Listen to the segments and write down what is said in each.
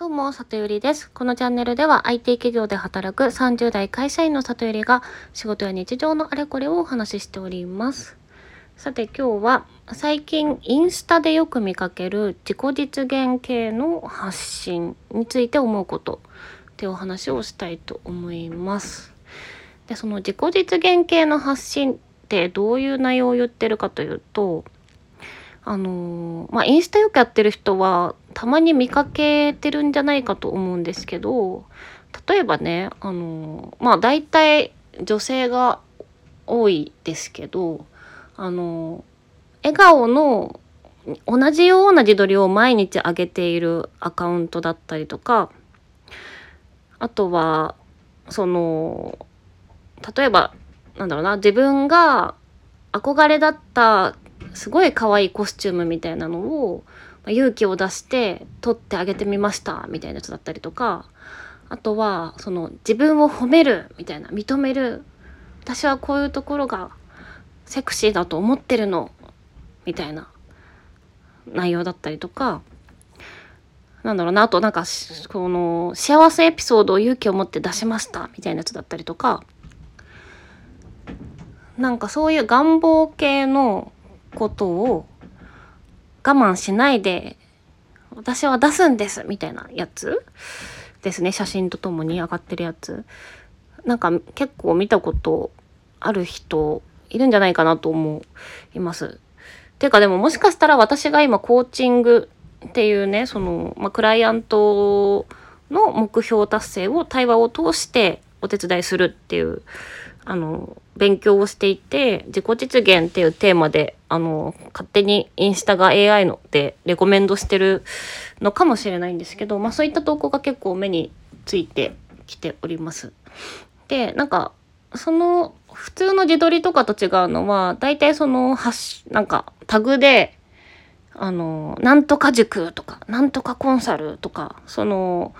どうも、里ゆりです。このチャンネルでは IT 企業で働く30代会社員の里ゆりが仕事や日常のあれこれをお話ししております。さて今日は最近インスタでよく見かける自己実現系の発信について思うことってお話をしたいと思います。で、その自己実現系の発信ってどういう内容を言ってるかというと、あの、まあ、インスタよくやってる人はたまに見かけてるんじゃないかと思うんですけど例えばねあのまあ大体女性が多いですけどあの笑顔の同じような自撮りを毎日上げているアカウントだったりとかあとはその例えばなんだろうな自分が憧れだったすごい可愛いコスチュームみたいなのを勇気を出して撮ってあげてみましたみたいなやつだったりとかあとはその自分を褒めるみたいな認める。私はこういうところがセクシーだと思ってるのみたいな内容だったりとかなんだろうなあとなんかこの幸せエピソードを勇気を持って出しましたみたいなやつだったりとかなんかそういう願望系のことを我慢しないで私は出すんですみたいなやつ？ですね写真とともに上がってるやつなんか結構見たことある人いるんじゃないかなと思います。ていうかでももしかしたら私が今コーチングっていうねその、まあ、クライアントの目標達成を対話を通してお手伝いするっていうあの勉強をしていて自己実現っていうテーマであの勝手にインスタが AI のでレコメンドしてるのかもしれないんですけど、まあ、そういった投稿が結構目についてきております。でなんかその普通の自撮りとかと違うのは大体そのハッシュなんかタグであのなんとか塾とかなんとかコンサルとかその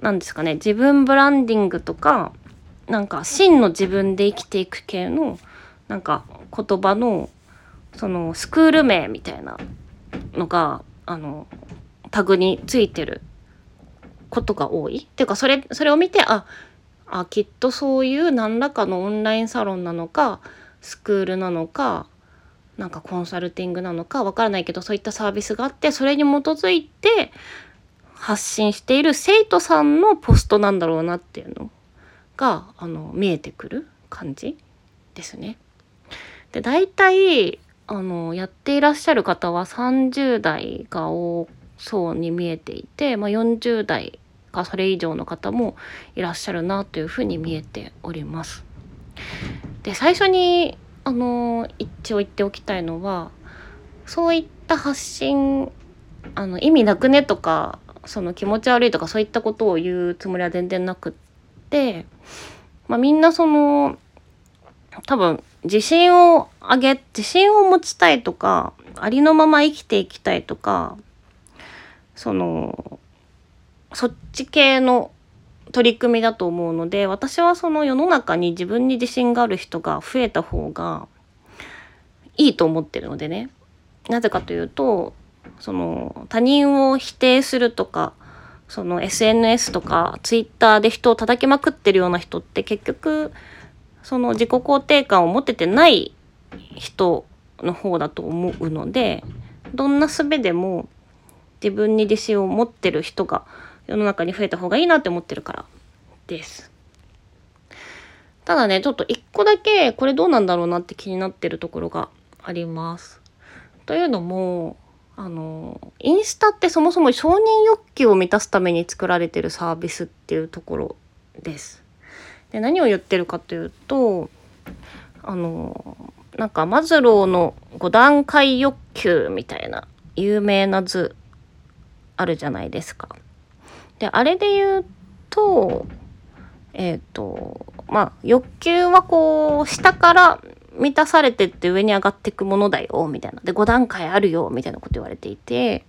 何ですかね自分ブランディングとかなんか真の自分で生きていく系のなんか言葉のそのスクール名みたいなのがあのタグについてることが多い。っていうかそれそれを見てああきっとそういう何らかのオンラインサロンなのかスクールなのかなんかコンサルティングなのかわからないけどそういったサービスがあってそれに基づいて発信している生徒さんのポストなんだろうなっていうの。があの見えてくる感じですね。で大体あのやっていらっしゃる方は30代が多そうに見えていて、まあ、40代かそれ以上の方もいらっしゃるなというふうに見えております。で最初にあの一応言っておきたいのはそういった発信あの意味なくねとかその気持ち悪いとかそういったことを言うつもりは全然なくて、まあ、みんなその多分自信を上げ自信を持ちたいとかありのまま生きていきたいとかそのそっち系の取り組みだと思うので私はその世の中に自分に自信がある人が増えた方がいいと思ってるのでね。なぜかというとその他人を否定するとかその SNS とか Twitter で人を叩きまくってるような人って結局その自己肯定感を持ててない人の方だと思うのでどんな術でも自分に自信を持ってる人が世の中に増えた方がいいなって思ってるからです。ただねちょっと一個だけこれどうなんだろうなって気になってるところがあります。というのもあのインスタってそもそも承認欲求を満たすために作られてるサービスっていうところです。で何を言ってるかというとあのなんかマズローの5段階欲求みたいな有名な図あるじゃないですか。であれで言うとえっ、ー、とまあ欲求はこう下から満たされてって上に上がっていくものだよみたいな。で5段階あるよみたいなこと言われていて。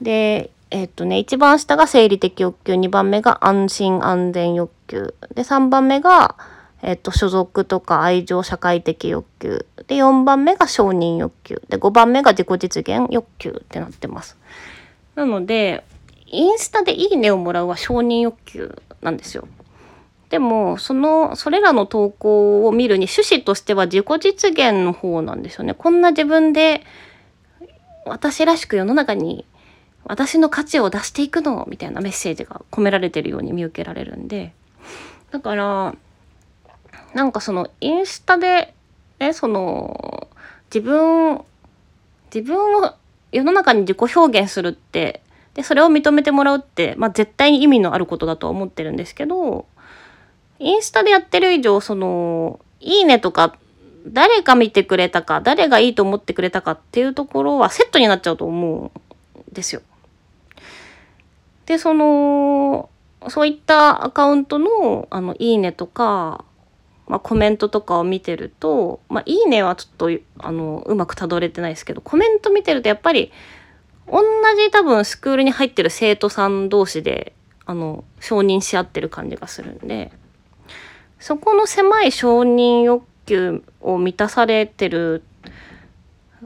でえっとね、一番下が生理的欲求、2番目が安心安全欲求、で、3番目が、えっと、所属とか愛情社会的欲求、で、4番目が承認欲求、で、5番目が自己実現欲求ってなってます。なので、インスタでいいねをもらうは承認欲求なんですよ。でも、その、それらの投稿を見るに趣旨としては自己実現の方なんですよね。こんな自分で、私らしく世の中に私の価値を出していくのみたいなメッセージが込められてるように見受けられるんで。だから、なんかそのインスタで、ね、その、自分、自分を世の中に自己表現するって、で、それを認めてもらうって、まあ絶対に意味のあることだとは思ってるんですけど、インスタでやってる以上、その、いいねとか、誰が見てくれたか、誰がいいと思ってくれたかっていうところはセットになっちゃうと思うんですよ。で、その、そういったアカウントの、あの、いいねとか、まあ、コメントとかを見てると、まあ、いいねはちょっと、あの、うまくたどれてないですけど、コメント見てるとやっぱり、同じ多分スクールに入ってる生徒さん同士で、あの、承認し合ってる感じがするんで、そこの狭い承認欲求を満たされてる、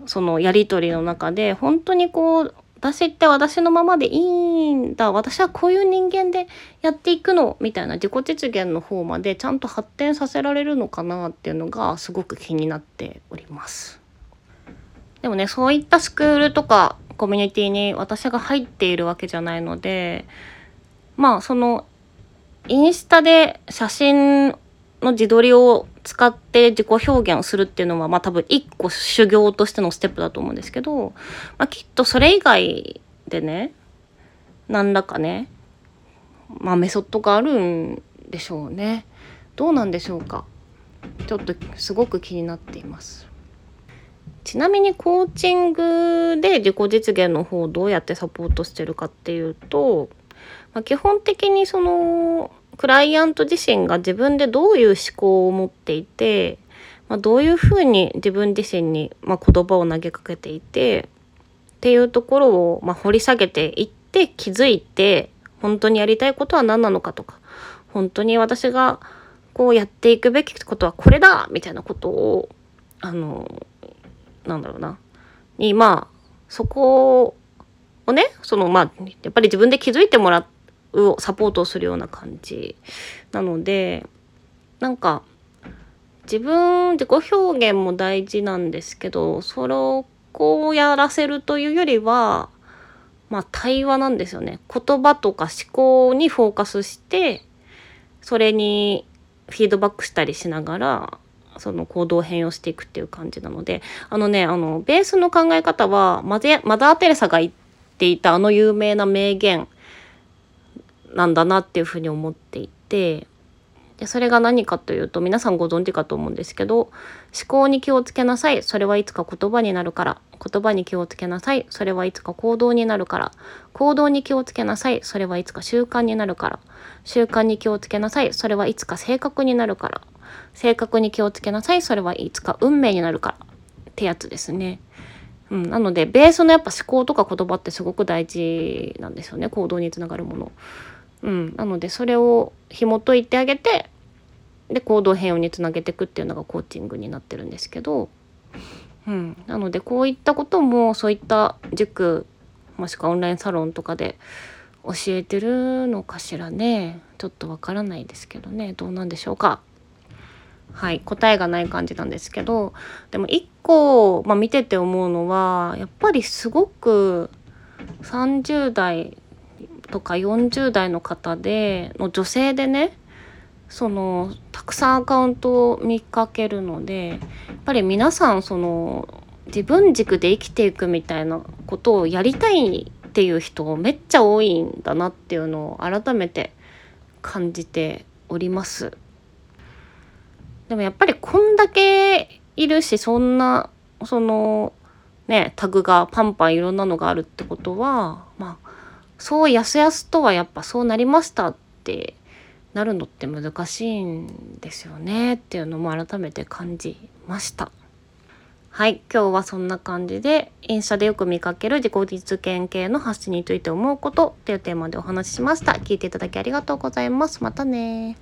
そのやりとりの中で、本当にこう、私って私のままでいいんだ私はこういう人間でやっていくのみたいな自己実現の方までちゃんと発展させられるのかなっていうのがすごく気になっております。でもねそういったスクールとかコミュニティに私が入っているわけじゃないのでまあそのインスタで写真の自撮りを使って自己表現をするっていうのは、まあ多分一個修行としてのステップだと思うんですけど、まあきっとそれ以外でね、何らかね、まあメソッドがあるんでしょうね。どうなんでしょうか。ちょっとすごく気になっています。ちなみにコーチングで自己実現の方をどうやってサポートしてるかっていうと、まあ、基本的にそのクライアント自身が自分でどういう思考を持っていて、まあ、どういうふうに自分自身に、まあ、言葉を投げかけていてっていうところを、まあ、掘り下げていって気づいて本当にやりたいことは何なのかとか本当に私がこうやっていくべきことはこれだみたいなことをあのなんだろうなにまあそこをねそのまあやっぱり自分で気づいてもらってをサポートするような感じ。なのでなんか自分自己表現も大事なんですけどそれをこうやらせるというよりはまあ対話なんですよね。言葉とか思考にフォーカスしてそれにフィードバックしたりしながらその行動を変容していくっていう感じなので。あのねあのベースの考え方はマゼマダー・テレサが言っていたあの有名な名言なんだなっていうふうに思っていてでそれが何かというと皆さんご存知かと思うんですけど思考に気をつけなさいそれはいつか言葉になるから言葉に気をつけなさいそれはいつか行動になるから行動に気をつけなさいそれはいつか習慣になるから習慣に気をつけなさいそれはいつか性格になるから性格に気をつけなさいそれはいつか運命になるからってやつですね。うん、なのでベースのやっぱ思考とか言葉ってすごく大事なんですよね行動につながるもの。うん、なのでそれを紐解いてあげてで行動変容につなげていくっていうのがコーチングになってるんですけど、うん、なのでこういったこともそういった塾もしくはオンラインサロンとかで教えてるのかしらね。ちょっとわからないですけどね。どうなんでしょうか。はい。答えがない感じなんですけど。でも一個、まあ、見てて思うのはやっぱりすごく30代とか40代の方での女性でねそのたくさんアカウントを見かけるのでやっぱり皆さんその自分軸で生きていくみたいなことをやりたいっていう人めっちゃ多いんだなっていうのを改めて感じております。でもやっぱりこんだけいるしそんなそのねタグがパンパンいろんなのがあるってことはまあそうやすやすとはやっぱそうなりましたってなるのって難しいんですよねっていうのも改めて感じました。はい。今日はそんな感じで、インスタでよく見かける自己実現系の発信について思うことっていうテーマでお話ししました。聞いていただきありがとうございます。またね